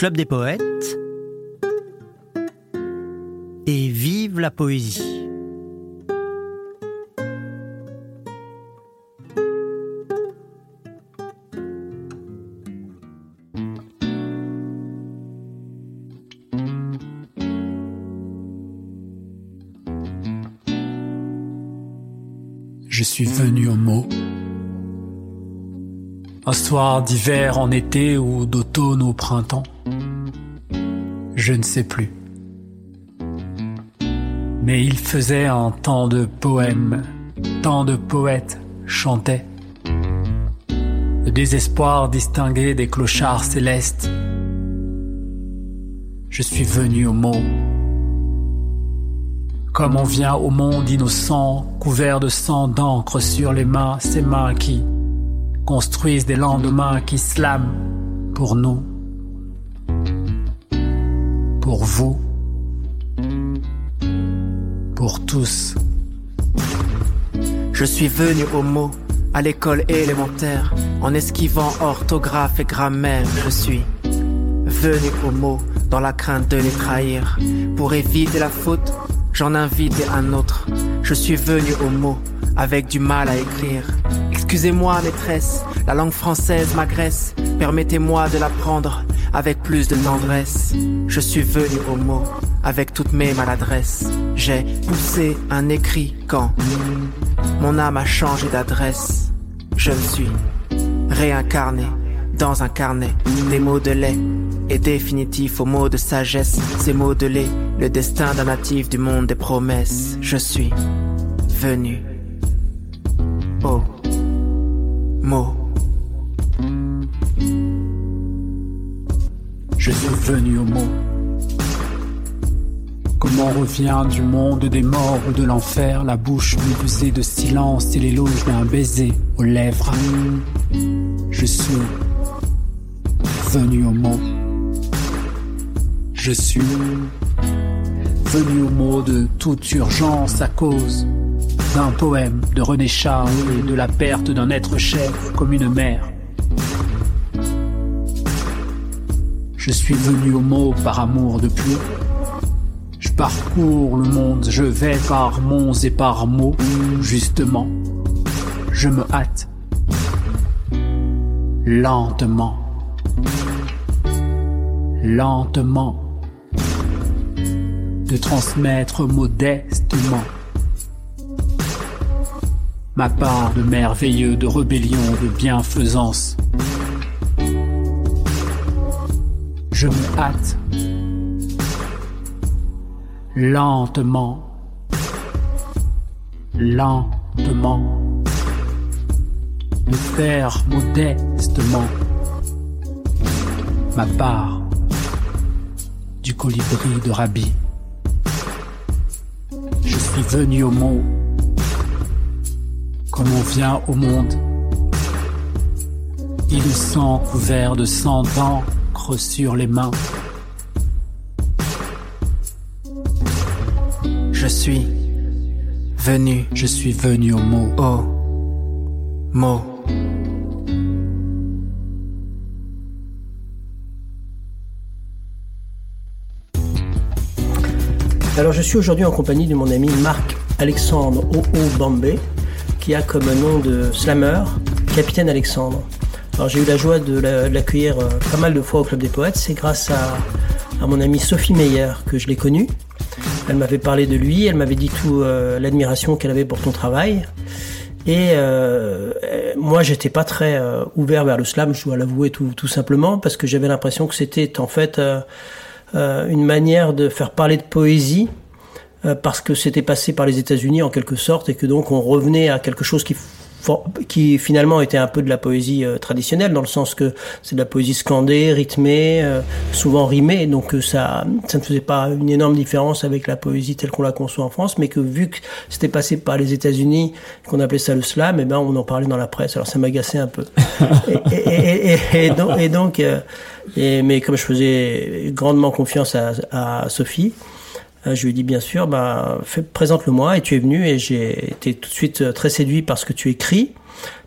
Club des poètes et vive la poésie. Je suis venu au mot. Un soir d'hiver en été ou d'automne au printemps. Je ne sais plus. Mais il faisait un temps de poèmes, tant de poètes chantaient. Le désespoir distingué des clochards célestes. Je suis venu au mot. Comme on vient au monde innocent, couvert de sang d'encre sur les mains, ces mains qui construisent des lendemains qui slament pour nous, pour vous, pour tous. Je suis venu au mot, à l'école élémentaire, en esquivant orthographe et grammaire. Je suis venu au mot, dans la crainte de les trahir, pour éviter la faute J'en invite un autre. Je suis venu au mot, avec du mal à écrire. Excusez-moi, maîtresse, la langue française m'agresse. Permettez-moi de l'apprendre avec plus de tendresse. Je suis venu au mot, avec toutes mes maladresses. J'ai poussé un écrit quand mon âme a changé d'adresse. Je me suis réincarné dans un carnet, des mots de lait et définitif aux mots de sagesse, ces mots de lait, le destin d'un natif du monde des promesses. Je suis venu au mot. Je suis venu au mot. Comment revient du monde des morts ou de l'enfer la bouche musée de silence et l'éloge d'un baiser aux lèvres Je suis venu au mot. Je suis venu au mot de toute urgence à cause d'un poème de René Char et de la perte d'un être cher comme une mère. Je suis venu au mot par amour de pluie. Je parcours le monde, je vais par monts et par mots, justement. Je me hâte lentement, lentement de transmettre modestement ma part de merveilleux, de rébellion, de bienfaisance. Je me hâte. Lentement, lentement, de faire modestement ma part du colibri de Rabbi suis venu au monde comme on vient au monde. Sang couvert de sang sur les mains. Je suis venu, je suis venu au mot. Mot. Alors je suis aujourd'hui en compagnie de mon ami Marc Alexandre Oo Bambé, qui a comme nom de slammer Capitaine Alexandre. Alors j'ai eu la joie de l'accueillir euh, pas mal de fois au Club des Poètes. C'est grâce à, mon amie Sophie Meyer que je l'ai connu. Elle m'avait parlé de lui, elle m'avait dit tout euh, l'admiration qu'elle avait pour ton travail. Et euh, moi, j'étais pas très ouvert vers le slam, je dois l'avouer tout, tout, simplement, parce que j'avais l'impression que c'était en fait euh, une manière de faire parler de poésie euh, parce que c'était passé par les États-Unis en quelque sorte et que donc on revenait à quelque chose qui qui finalement était un peu de la poésie euh, traditionnelle dans le sens que c'est de la poésie scandée, rythmée, souvent rimée, donc ça ça ne faisait pas une énorme différence avec la poésie telle qu'on la conçoit en France, mais que vu que c'était passé par les États-Unis, qu'on appelait ça le slam, et eh ben on en parlait dans la presse. Alors ça m'agaçait un peu. et, et, et, et, donc, et, mais comme je faisais grandement confiance à, à Sophie, euh, je lui ai dit bien sûr, bah, présente-le-moi et tu es venu et j'ai été tout de suite euh, très séduit par ce que tu écris.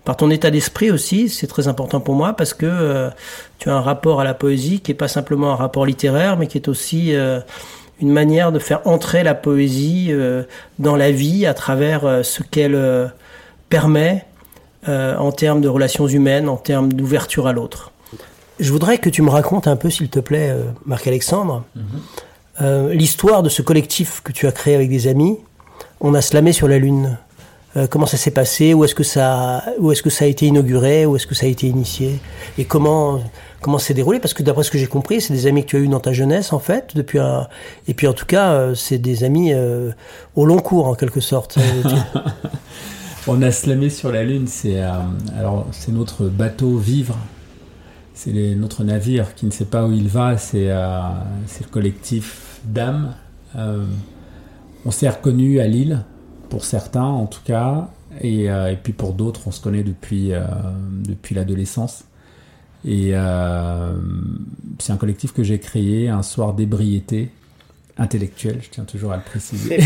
par ton état d'esprit aussi. C'est très important pour moi parce que euh, tu as un rapport à la poésie qui est pas simplement un rapport littéraire, mais qui est aussi euh, une manière de faire entrer la poésie euh, dans la vie à travers ce qu'elle permet en termes de relations humaines, en termes d'ouverture à l'autre. Je voudrais que tu me racontes un peu, s'il te plaît, Marc-Alexandre, mhm. l'histoire de ce collectif que tu as créé avec des amis. On a slamé sur la Lune. Euh, comment ça s'est passé, où est-ce que ça, est-ce que ça a été inauguré, où est-ce que ça a été initié, et comment comment s'est déroulé? Parce que d'après ce que j'ai compris, c'est des amis que tu as eu dans ta jeunesse en fait, depuis et puis en tout cas, euh, c'est des amis euh, au long cours en quelque sorte. On a slamé sur la lune, c'est c'est notre bateau vivre, c'est notre navire qui ne sait pas où il va, c'est le collectif d'âmes. on s'est reconnu à Lille pour certains en tout cas, et, euh, puis pour d'autres, on se connaît depuis, euh, depuis l'adolescence. Et euh, c'est un collectif que j'ai créé un soir d'ébriété intellectuelle, je tiens toujours à le préciser,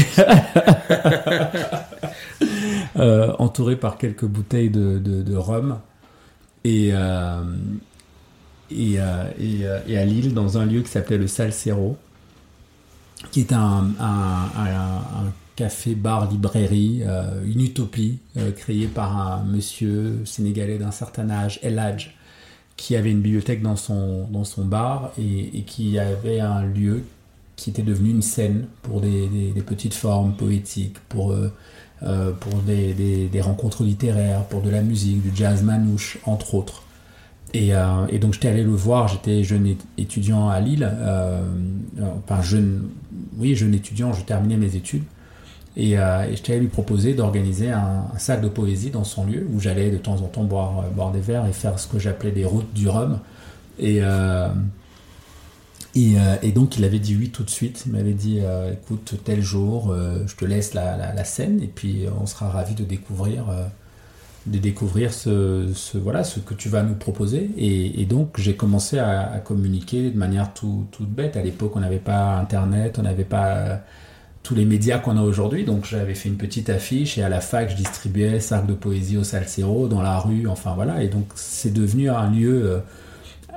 entouré par quelques bouteilles de, de, rhum. Et, et, et, à Lille, dans un lieu qui s'appelait le Salcero, qui est un, un, un café, bar, librairie, euh, une utopie euh, créée par un monsieur sénégalais d'un certain âge, El Hadj, qui avait une bibliothèque dans son, bar et, qui avait un lieu qui était devenu une scène pour des, petites formes poétiques, pour, euh, pour des, rencontres littéraires, pour de la musique, du jazz manouche, entre autres. Et, et donc j'étais allé le voir, j'étais jeune étudiant à Lille, enfin jeune, oui jeune étudiant, je terminais mes études. Et, euh, et je lui proposer d'organiser un, sac de poésie dans son lieu où j'allais de temps en temps boire, euh, boire des verres et faire ce que j'appelais des routes du rhum. Et, euh, euh, donc il avait dit oui tout de suite. Il m'avait dit écoute, tel jour, je te laisse la, la, scène et puis on sera ravis de découvrir, de découvrir ce, voilà, ce que tu vas nous proposer. Et, donc j'ai commencé à, communiquer de manière tout, toute bête. À l'époque, on n'avait pas Internet, on n'avait pas tous les médias qu'on a aujourd'hui. Donc j'avais fait une petite affiche et à la fac, je distribuais sac de poésie au Salsero, dans la rue, enfin voilà. Et donc c'est devenu un lieu euh,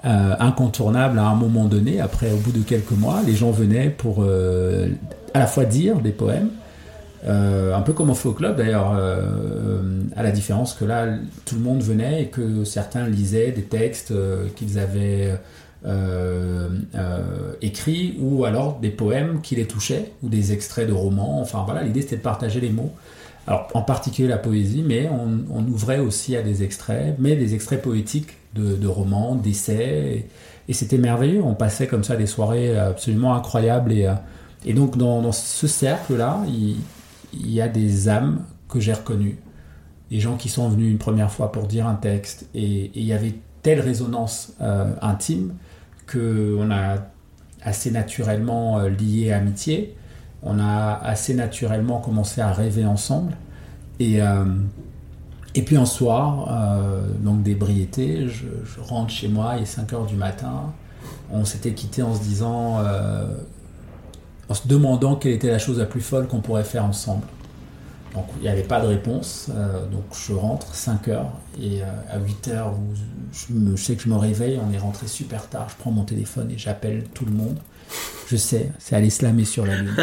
euh, incontournable à un moment donné. Après, au bout de quelques mois, les gens venaient pour euh, à la fois dire des poèmes, un peu comme on fait club d'ailleurs, à la différence que là, tout le monde venait et que certains lisaient des textes qu'ils avaient euh, euh, écrits ou alors des poèmes qui les touchaient ou des extraits de romans. Enfin voilà, l'idée c'était de partager les mots. Alors en particulier la poésie, mais on, ouvrait aussi à des extraits, mais des extraits poétiques de, romans, d'essais. Et, c'était merveilleux. On passait comme ça des soirées absolument incroyables. Et, euh, et donc dans, ce cercle-là, y a des âmes que j'ai reconnues. Des gens qui sont venus une première fois pour dire un texte. Et, il y avait telle résonance intime qu'on a assez naturellement euh, lié amitié, on a assez naturellement commencé à rêver ensemble. Et, euh, et puis un soir, euh, donc d'ébriété, je, je, rentre chez moi, il est 5 heures du matin. On s'était quitté en se disant, en se demandant quelle était la chose la plus folle qu'on pourrait faire ensemble. Donc il n'y avait pas de réponse, euh, donc je rentre 5 heures et euh, à 8 heures, je, sais que je me réveille, on est rentré super tard, je prends mon téléphone et j'appelle tout le monde. Je sais, c'est aller slammer sur la lune.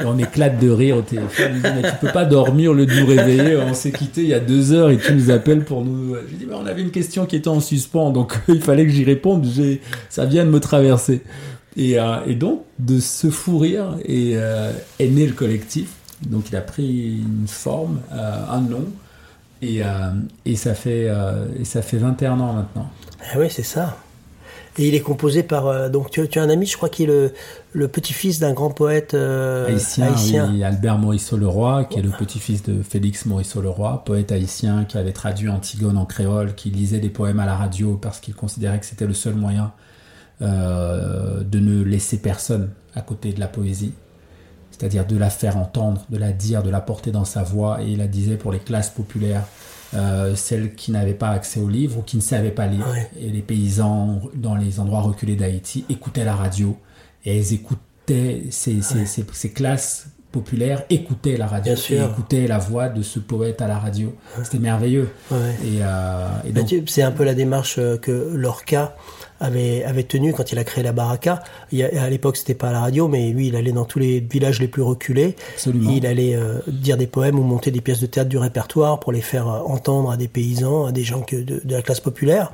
Et on éclate de rire au téléphone. Il dit, mais tu peux pas dormir le lieu de nous réveiller. On s'est quitté il y a deux heures et tu nous appelles pour nous. J'ai dit, mais on avait une question qui était en suspens, donc il fallait que j'y réponde. Ça vient de me traverser. Et, euh, et donc, de ce fou rire est, est né le collectif donc il a pris une forme, euh, un nom, et, euh, et, ça fait, euh, et ça fait 21 ans maintenant. Ah oui, c'est ça. Et il est composé par. donc tu, tu, as un ami, je crois, qui est le, le petit-fils d'un grand poète haïtien, Oui, Albert Morisseau-Leroy, qui est le petit-fils de Félix Morisseau-Leroy, poète haïtien qui avait traduit Antigone en créole, qui lisait des poèmes à la radio parce qu'il considérait que c'était le seul moyen de ne laisser personne à côté de la poésie c'est-à-dire de la faire entendre, de la dire, de la porter dans sa voix. Et il la disait pour les classes populaires, euh, celles qui n'avaient pas accès aux livres ou qui ne savaient pas lire. Et les paysans dans les endroits reculés d'Haïti écoutaient la radio et elles écoutaient ces, ces, classes populaire écoutaient la radio, et écoutaient la voix de ce poète à la radio. C'était merveilleux. Ouais. Et, euh, et donc, tu- C'est un peu la démarche euh, que Lorca avait, avait tenue quand il a créé la Baraka. Il à l'époque, c'était pas à la radio, mais lui, il allait dans tous les villages les plus reculés. Absolument. Il allait euh, dire des poèmes ou monter des pièces de théâtre du répertoire pour les faire euh, entendre à des paysans, à des gens que de, de la classe populaire.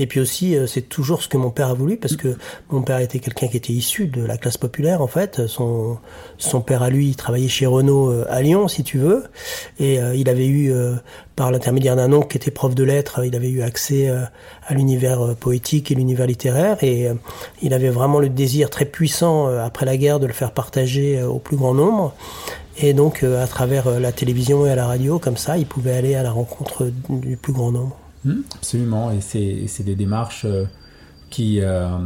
Et puis aussi, euh, c'est toujours ce que mon père a voulu, parce que mon père était quelqu'un qui était issu de la classe populaire, en fait. Son, son père à lui, il travaillait chez Renault euh, à Lyon, si tu veux. Et euh, il avait eu, euh, par l'intermédiaire d'un oncle qui était prof de lettres, il avait eu accès euh, à l'univers euh, poétique et l'univers littéraire. Et euh, il avait vraiment le désir très puissant, euh, après la guerre, de le faire partager euh, au plus grand nombre. Et donc, euh, à travers euh, la télévision et à la radio, comme ça, il pouvait aller à la rencontre du plus grand nombre. Hmm, absolument. Et c'est des démarches euh, qui, euh,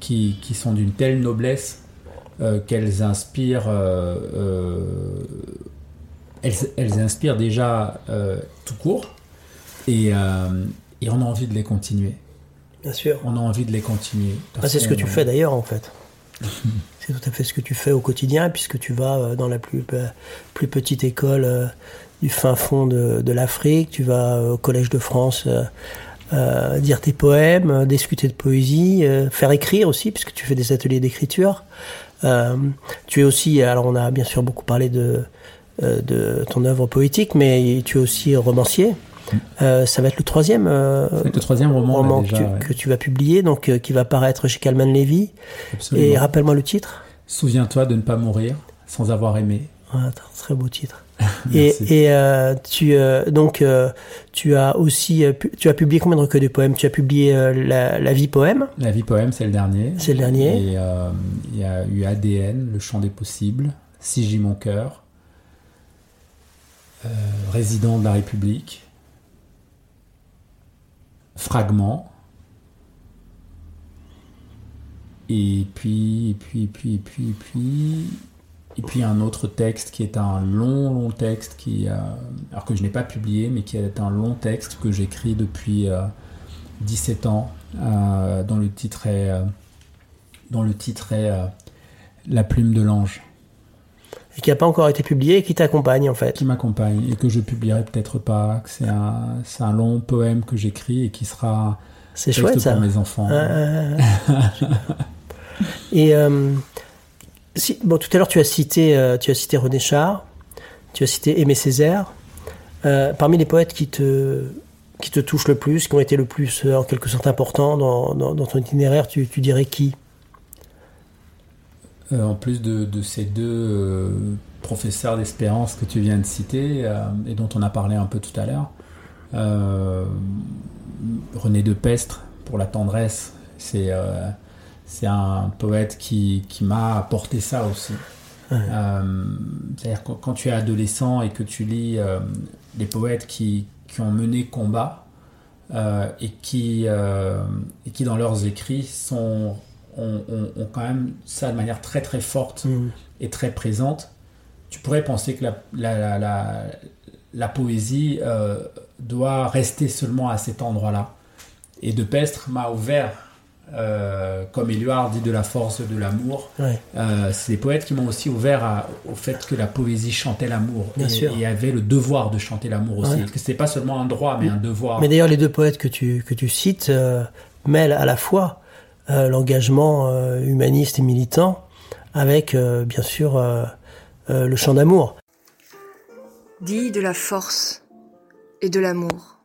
qui, qui sont d'une telle noblesse euh, qu'elles inspirent. elles, elles inspirent déjà tout court. Et, et on a envie de les continuer. Bien sûr. On a envie de les continuer. Ah, c'est ce que tu fais d'ailleurs en fait. C'est tout à fait ce que tu fais au quotidien puisque tu vas dans la plus, plus petite école du fin fond de, de l'Afrique, tu vas euh, au Collège de France euh, euh, dire tes poèmes, discuter de poésie, faire écrire aussi puisque tu fais des ateliers d'écriture. Tu es aussi, alors on a bien sûr beaucoup parlé de, de ton œuvre poétique, mais tu es aussi romancier. Euh, ça va être le troisième euh, le troisième roman, là, roman déjà. que, tu, ouais. que tu vas publier, donc euh, qui va paraître chez Calman Levy. Absolument. Et rappelle-moi le titre. Souviens-toi de ne pas mourir sans avoir aimé. Ah, attends, très beau titre. Et et euh, tu euh, donc euh, tu as aussi tu as publié combien de recueils de poèmes? Tu as publié la, la vie poème? La vie poème, c'est le dernier. C'est le dernier. Et il y a eu ADN, Le chant des possibles, Si j'ai mon cœur, Résident de la République, Fragment. Et puis, et puis, et puis, et puis, et puis, et puis un autre texte qui est un long, long texte qui, euh, alors que je n'ai pas publié, mais qui est un long texte que j'écris depuis euh, 17 ans, euh, dont le titre est, euh, dont le titre est La plume de l'ange, Et qui n'a pas encore été publié et qui t'accompagne en fait. qui m'accompagne et que je publierai peut-être pas. C'est un, c'est un long poème que j'écris et qui sera C'est chouette ça. pour mes enfants. Ah, ah, ah. et tout à l'heure tu as cité euh, tu as cité René Char, tu as cité Aimé Césaire. Euh, parmi les poètes qui te qui te touchent le plus, qui ont été le plus euh, en quelque sorte importants dans, ton itinéraire, tu, dirais qui? En plus de, de ces deux professeurs d'espérance que tu viens de citer et dont on a parlé un peu tout à l'heure, René de Pestre pour la tendresse, c'est c'est un poète qui, qui m'a apporté ça aussi. Euh, C'est-à-dire quand, quand tu es adolescent et que tu lis euh, des poètes qui, qui ont mené combat euh, et, qui, euh, et qui dans leurs écrits sont ont, ont- ont quand même ça de manière très très forte Mm. et très présente, tu pourrais penser que la, la, la, poésie euh, doit rester seulement à cet endroit-là. Et De Pestre m'a ouvert, euh, comme Éluard dit de la force de l'amour, Ouais. euh, c'est des poètes qui m'ont aussi ouvert à- au fait que la poésie chantait l'amour Bien et, sûr. et avait le devoir de chanter l'amour aussi. Ouais. Que c'était pas seulement un droit, mais un devoir. Mais d'ailleurs, les deux poètes que tu, que tu cites euh, mêlent à la fois euh, l'engagement euh, humaniste et militant avec, euh, bien sûr, euh, euh, le chant d'amour. Dis de la force et de l'amour.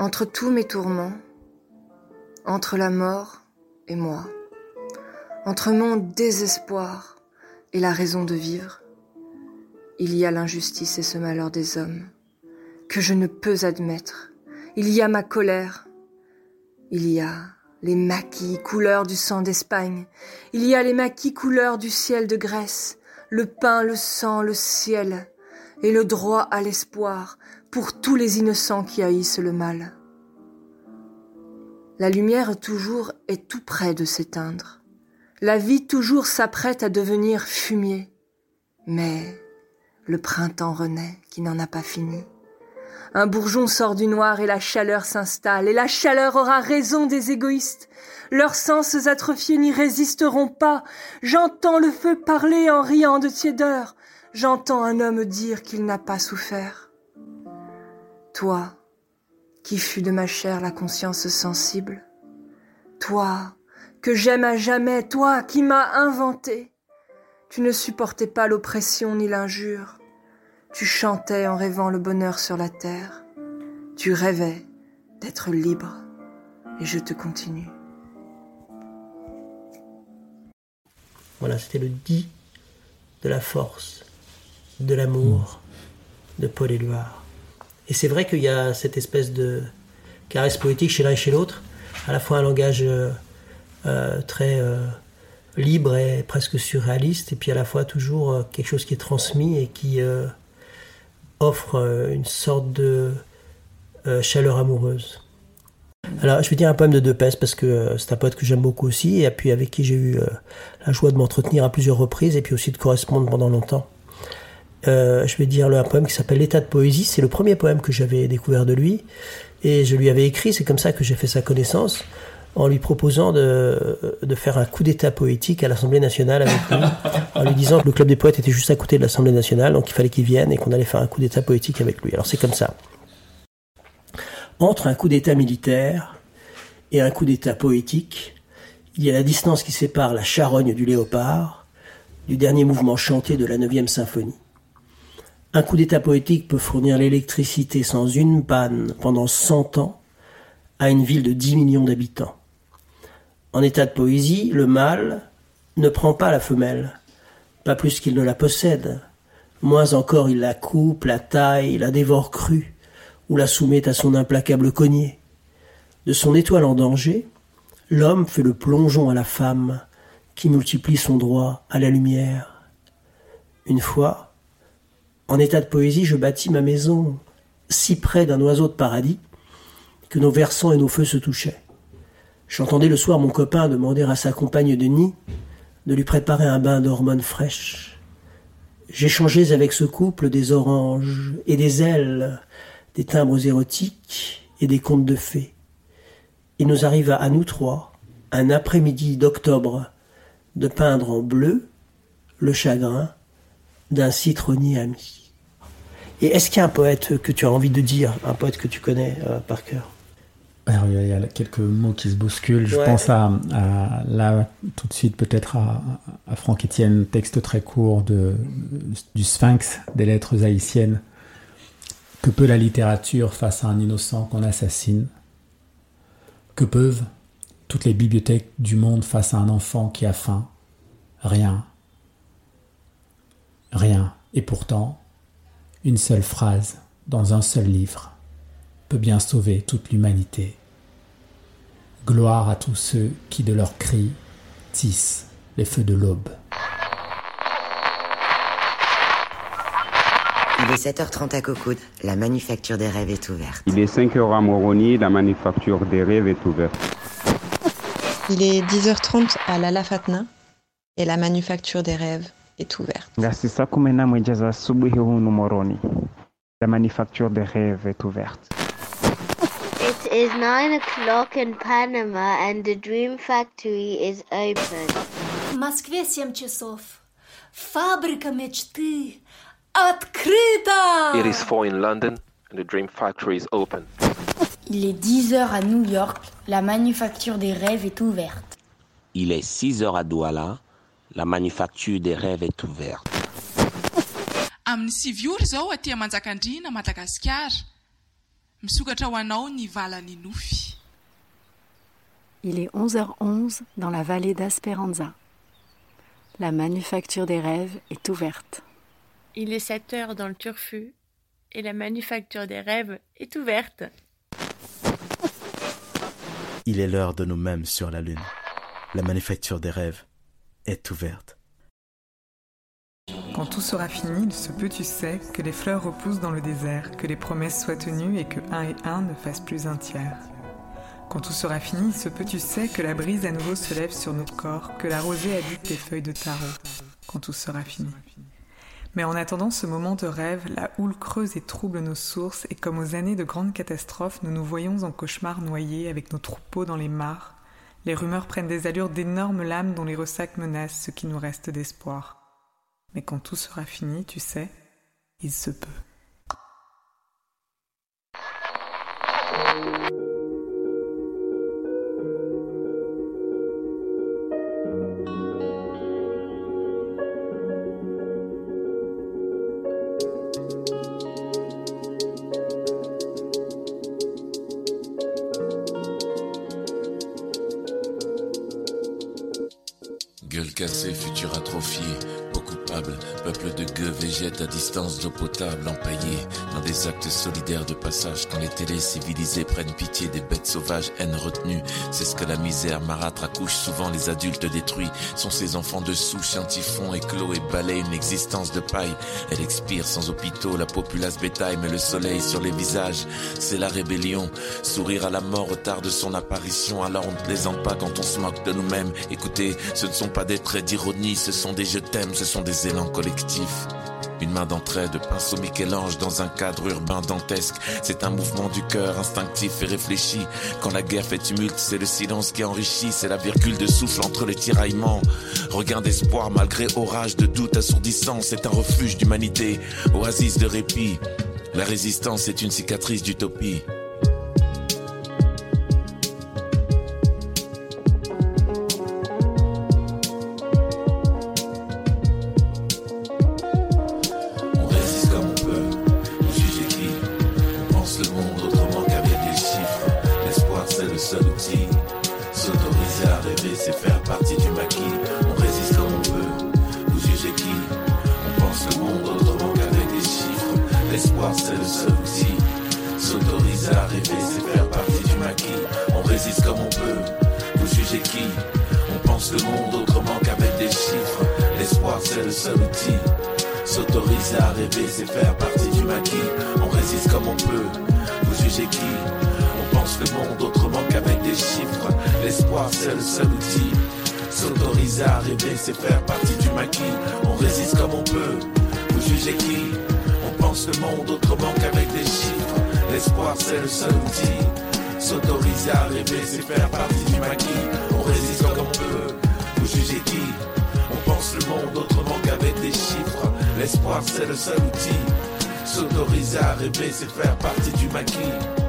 Entre tous mes tourments, entre la mort et moi, entre mon désespoir et la raison de vivre, il y a l'injustice et ce malheur des hommes que je ne peux admettre. Il y a ma colère. Il y a les maquis couleur du sang d'Espagne. Il y a les maquis couleur du ciel de Grèce, le pain, le sang, le ciel, et le droit à l'espoir pour tous les innocents qui haïssent le mal. La lumière toujours est tout près de s'éteindre. La vie toujours s'apprête à devenir fumier. Mais le printemps renaît qui n'en a pas fini. Un bourgeon sort du noir et la chaleur s'installe, et la chaleur aura raison des égoïstes. Leurs sens atrophiés n'y résisteront pas. J'entends le feu parler en riant de tiédeur. J'entends un homme dire qu'il n'a pas souffert. Toi, qui fus de ma chair la conscience sensible, toi, que j'aime à jamais, toi qui m'as inventé, tu ne supportais pas l'oppression ni l'injure, tu chantais en rêvant le bonheur sur la terre, tu rêvais d'être libre, et je te continue. Voilà, c'était le dit de la force, de l'amour de Paul Éluard. Et c'est vrai qu'il y a cette espèce de caresse poétique chez l'un et chez l'autre, à la fois un langage euh, euh, très euh, libre et presque surréaliste, et puis à la fois toujours quelque chose qui est transmis et qui offre une sorte de chaleur amoureuse. Alors, je vais dire un poème de Depès parce que c'est un poète que j'aime beaucoup aussi et puis avec qui j'ai eu la joie de m'entretenir à plusieurs reprises et puis aussi de correspondre pendant longtemps. Euh, je vais dire un poème qui s'appelle L'état de poésie. C'est le premier poème que j'avais découvert de lui. Et je lui avais écrit, c'est comme ça que j'ai fait sa connaissance, en lui proposant de, de faire un coup d'état poétique à l'Assemblée nationale avec lui, en lui disant que le Club des poètes était juste à côté de l'Assemblée nationale, donc il fallait qu'il vienne et qu'on allait faire un coup d'état poétique avec lui. Alors c'est comme ça. Entre un coup d'état militaire et un coup d'état poétique, il y a la distance qui sépare la charogne du léopard du dernier mouvement chanté de la 9 symphonie. Un coup d'état poétique peut fournir l'électricité sans une panne pendant 100 ans à une ville de 10 millions d'habitants. En état de poésie, le mâle ne prend pas la femelle, pas plus qu'il ne la possède. Moins encore il la coupe, la taille, la dévore crue, ou la soumet à son implacable cogné. De son étoile en danger, l'homme fait le plongeon à la femme, qui multiplie son droit à la lumière. Une fois, en état de poésie, je bâtis ma maison si près d'un oiseau de paradis que nos versants et nos feux se touchaient. J'entendais le soir mon copain demander à sa compagne de nid de lui préparer un bain d'hormones fraîches. J'échangeais avec ce couple des oranges et des ailes, des timbres érotiques et des contes de fées. Il nous arriva à nous trois, un après-midi d'octobre, de peindre en bleu le chagrin d'un citronnier ami. Et est-ce qu'il y a un poète que tu as envie de dire, un poète que tu connais euh, par cœur? Alors, il, y a, quelques mots qui se bousculent. Je pense à, là tout de suite peut-être à, à Franck Etienne, texte très court de, du Sphinx des lettres haïtiennes. Que peut la littérature face à un innocent qu'on assassine? Que peuvent toutes les bibliothèques du monde face à un enfant qui a faim? Rien. Rien. Et pourtant, une seule phrase dans un seul livre peut bien sauver toute l'humanité. Gloire à tous ceux qui de leurs cris tissent les feux de l'aube. Il est 7h30 à Cocoud, la manufacture des rêves est ouverte. Il est 5h à Moroni, la manufacture des rêves est ouverte. Il est 10h30 à La Lafatna et la manufacture des rêves est ouverte. Ngasi saa kumi na moja za asubuhi hunu Moroni, la manufacture des rêves est ouverte. It is 9 o'clock in Panama and the Dream Factory is open. В Москве 7 часов. Фабрика мечты открыта! It is 4 in London and the Dream Factory is open. Il est 10 heures à New York, la manufacture des rêves est ouverte. Il est 6 heures à Douala, la manufacture des rêves est ouverte. Amin'ny sivy ora zao aty Manjakandriana Madagasikara. Misokatra ho anao ny valan'ny nofy. Il est 11h11 dans la vallée d'Asperanza. La manufacture des rêves est ouverte. Il est 7 heures dans le Turfu et la manufacture des rêves est ouverte. Il est l'heure de nous-mêmes sur la Lune. La manufacture des rêves est ouverte. Quand tout sera fini, il se peut, tu sais, que les fleurs repoussent dans le désert, que les promesses soient tenues et que un et un ne fassent plus un tiers. Quand tout sera fini, il se peut, tu sais, que la brise à nouveau se lève sur notre corps, que la rosée habite tes feuilles de tarot. Quand tout sera fini. Mais en attendant ce moment de rêve, la houle creuse et trouble nos sources, et comme aux années de grandes catastrophes, nous nous voyons en cauchemar noyés avec nos troupeaux dans les mares. Les rumeurs prennent des allures d'énormes lames dont les ressacs menacent ce qui nous reste d'espoir. Mais quand tout sera fini, tu sais, il se peut. À distance d'eau potable, empaillé dans des actes solidaires de passage. Quand les télés civilisées prennent pitié des bêtes sauvages, haine retenue, c'est ce que la misère marâtre accouche. Souvent les adultes détruits sont ces enfants de souche, un typhon éclos et balaye une existence de paille. Elle expire sans hôpitaux, la populace bétail, mais le soleil sur les visages, c'est la rébellion. Sourire à la mort au tard de son apparition, alors on ne plaisante pas quand on se moque de nous-mêmes. Écoutez, ce ne sont pas des traits d'ironie, ce sont des je t'aime, ce sont des élans collectifs. Une main d'entraide, pinceau Michel-Ange dans un cadre urbain dantesque. C'est un mouvement du cœur instinctif et réfléchi. Quand la guerre fait tumulte, c'est le silence qui enrichit. C'est la virgule de souffle entre les tiraillements. Regain d'espoir malgré orage de doute assourdissant. C'est un refuge d'humanité, oasis de répit. La résistance est une cicatrice d'utopie. Comme on peut, vous jugez qui? On pense le monde autrement qu'avec des chiffres. L'espoir c'est le seul outil. S'autoriser à rêver, c'est faire partie du maquis. On résiste comme on peut. Vous jugez qui? On pense le monde autrement qu'avec des chiffres. L'espoir, c'est le seul outil. S'autoriser à rêver, c'est faire partie du maquis. On résiste comme on peut. Vous jugez qui? On pense le monde autrement qu'avec des chiffres. L'espoir, c'est le seul outil. S'autoriser à rêver, c'est faire partie du maquis. On résiste comme on peut. Vous jugez qui On pense le monde autrement qu'avec des chiffres. L'espoir c'est le seul outil. S'autoriser à rêver, c'est faire partie du maquis.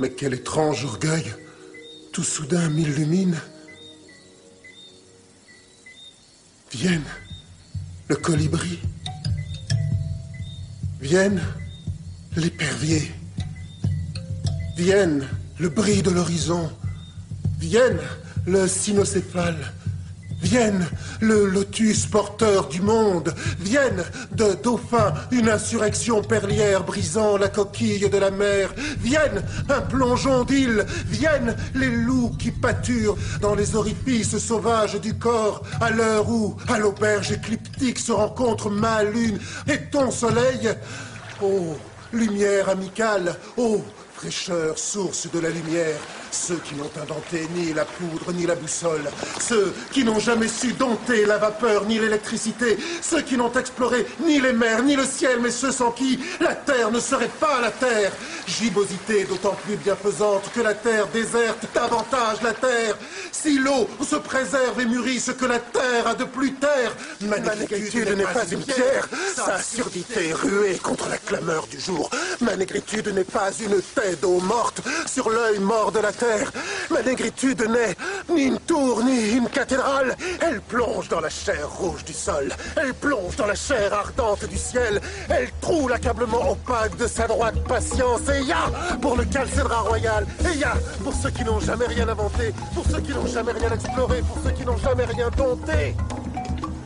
Mais quel étrange orgueil tout soudain m'illumine. Vienne, le colibri. Vienne, l'épervier. Vienne, le bris de l'horizon. Vienne, le cynocéphale. Vienne, le lotus porteur du monde. Vienne, de dauphin, une insurrection perlière brisant la coquille de la mer. Vienne, un plongeon d'île. Vienne, les loups qui pâturent dans les orifices sauvages du corps. À l'heure où, à l'auberge écliptique, se rencontrent ma lune et ton soleil. Oh, lumière amicale. Oh, fraîcheur, source de la lumière. Ceux qui n'ont inventé ni la poudre ni la boussole. Ceux qui n'ont jamais su dompter la vapeur ni l'électricité. Ceux qui n'ont exploré ni les mers ni le ciel, mais ceux sans qui la terre ne serait pas la terre. Gibbosité d'autant plus bienfaisante que la terre déserte davantage la terre. Si l'eau se préserve et mûrisse que la terre a de plus terre. Ma négritude n'est pas une pierre. Sa surdité ruée contre la clameur du jour. Ma négritude n'est pas une tête d'eau morte sur l'œil mort de la terre. Ma négritude n'est ni une tour ni une cathédrale. Elle plonge dans la chair rouge du sol. Elle plonge dans la chair ardente du ciel. Elle troue l'accablement opaque de sa droite patience. Et ya pour le calcédra royal. Et ya pour ceux qui n'ont jamais rien inventé. Pour ceux qui n'ont jamais rien exploré. Pour ceux qui n'ont jamais rien dompté.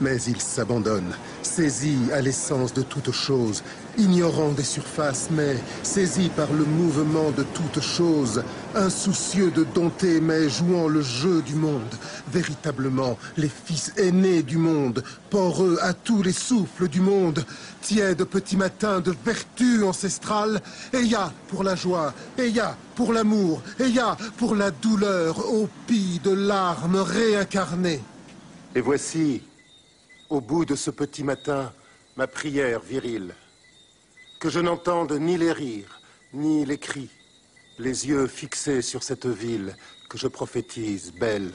Mais il s'abandonne, saisi à l'essence de toute chose, ignorant des surfaces, mais saisi par le mouvement de toute chose, insoucieux de dompter, mais jouant le jeu du monde, véritablement les fils aînés du monde, poreux à tous les souffles du monde, tiède petit matin de vertu ancestrale, Eya pour la joie, Eya pour l'amour, Eya pour la douleur, au pis de larmes réincarnées. Et voici, au bout de ce petit matin, ma prière virile. Que je n'entende ni les rires, ni les cris, les yeux fixés sur cette ville que je prophétise belle.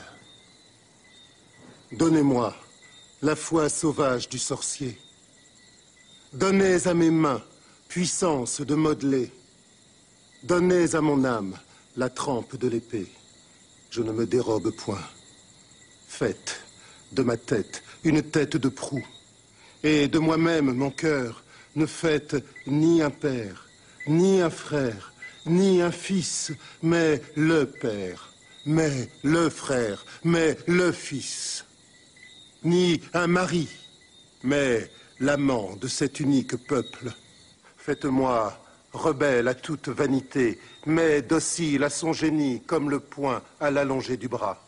Donnez-moi la foi sauvage du sorcier. Donnez à mes mains puissance de modeler. Donnez à mon âme la trempe de l'épée. Je ne me dérobe point. Faites de ma tête une tête de proue. Et de moi-même, mon cœur, ne faites ni un père, ni un frère, ni un fils, mais le père, mais le frère, mais le fils. Ni un mari, mais l'amant de cet unique peuple. Faites-moi rebelle à toute vanité, mais docile à son génie, comme le poing à l'allongé du bras.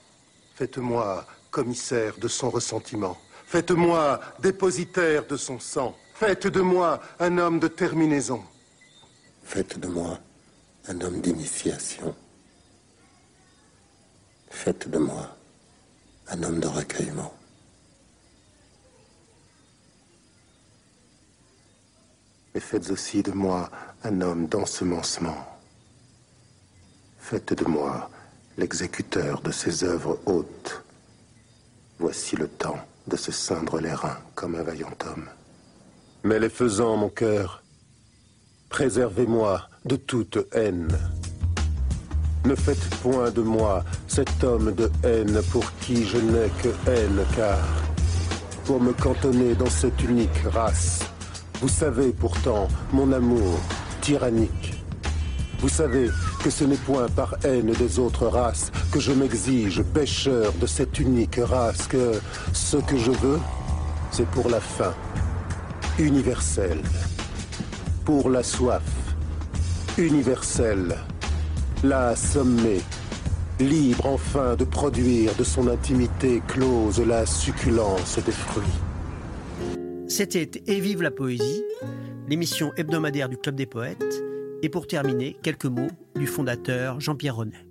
Faites-moi commissaire de son ressentiment. Faites-moi dépositaire de son sang. Faites de moi un homme de terminaison. Faites de moi un homme d'initiation. Faites de moi un homme de recueillement. Et faites aussi de moi un homme d'ensemencement. Faites de moi l'exécuteur de ces œuvres hautes. Voici le temps de se ceindre les reins comme un vaillant homme. Mais les faisant, mon cœur, préservez-moi de toute haine. Ne faites point de moi cet homme de haine pour qui je n'ai que haine, car pour me cantonner dans cette unique race, vous savez pourtant mon amour tyrannique. Vous savez que ce n'est point par haine des autres races que je m'exige pêcheur de cette unique race, que ce que je veux, c'est pour la faim, universelle, pour la soif, universelle, la sommée, libre enfin de produire de son intimité close la succulence des fruits. C'était Et vive la poésie, l'émission hebdomadaire du Club des poètes. Et pour terminer, quelques mots du fondateur Jean-Pierre Renet.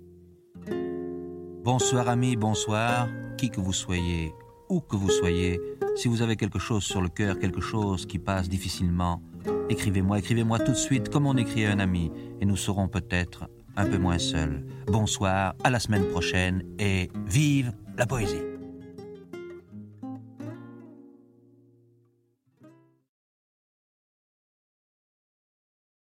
Bonsoir amis, bonsoir, qui que vous soyez, où que vous soyez, si vous avez quelque chose sur le cœur, quelque chose qui passe difficilement, écrivez-moi, écrivez-moi tout de suite comme on écrit à un ami, et nous serons peut-être un peu moins seuls. Bonsoir, à la semaine prochaine, et vive la poésie.